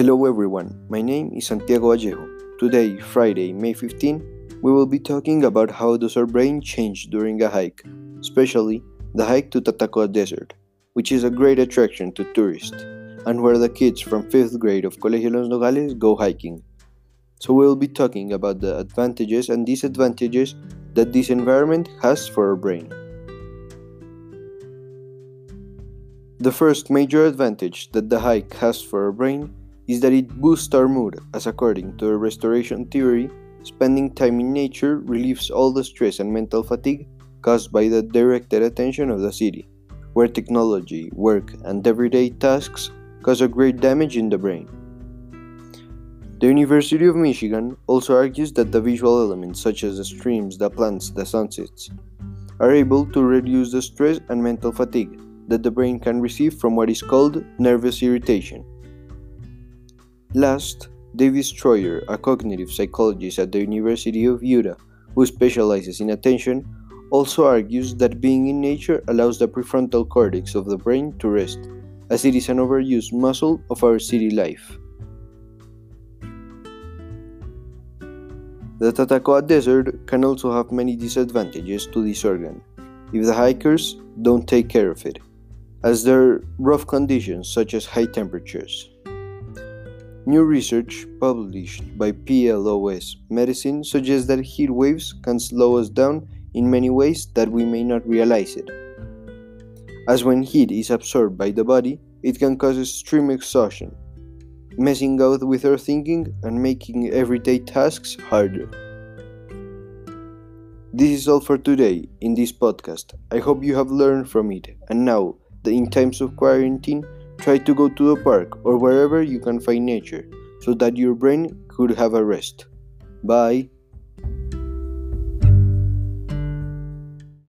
Hello everyone, my name is Santiago Vallejo. Today, Friday, May 15, we will be talking about how does our brain change during a hike, especially the hike to Tatacoa Desert, which is a great attraction to tourists, and where the kids from 5th grade of Colegio Los Nogales go hiking. So we will be talking about the advantages and disadvantages that this environment has for our brain. The first major advantage that the hike has for our brain is that it boosts our mood, as according to the restoration theory, spending time in nature relieves all the stress and mental fatigue caused by the directed attention of the city, where technology, work, and everyday tasks cause a great damage in the brain. The University of Michigan also argues that the visual elements, such as the streams, the plants, the sunsets, are able to reduce the stress and mental fatigue that the brain can receive from what is called nervous irritation. Last, David Strayer, a cognitive psychologist at the University of Utah who specializes in attention, also argues that being in nature allows the prefrontal cortex of the brain to rest, as it is an overused muscle of our city life. The Tatacoa Desert can also have many disadvantages to this organ if the hikers don't take care of it, as there are rough conditions such as high temperatures. New research published by PLOS Medicine suggests that heat waves can slow us down in many ways that we may not realize it. As when heat is absorbed by the body, it can cause extreme exhaustion, messing out with our thinking and making everyday tasks harder. This is all for today in this podcast. I hope you have learned from it, and now, that in times of quarantine, Try to go to the park or wherever you can find nature so that your brain could have a rest. Bye.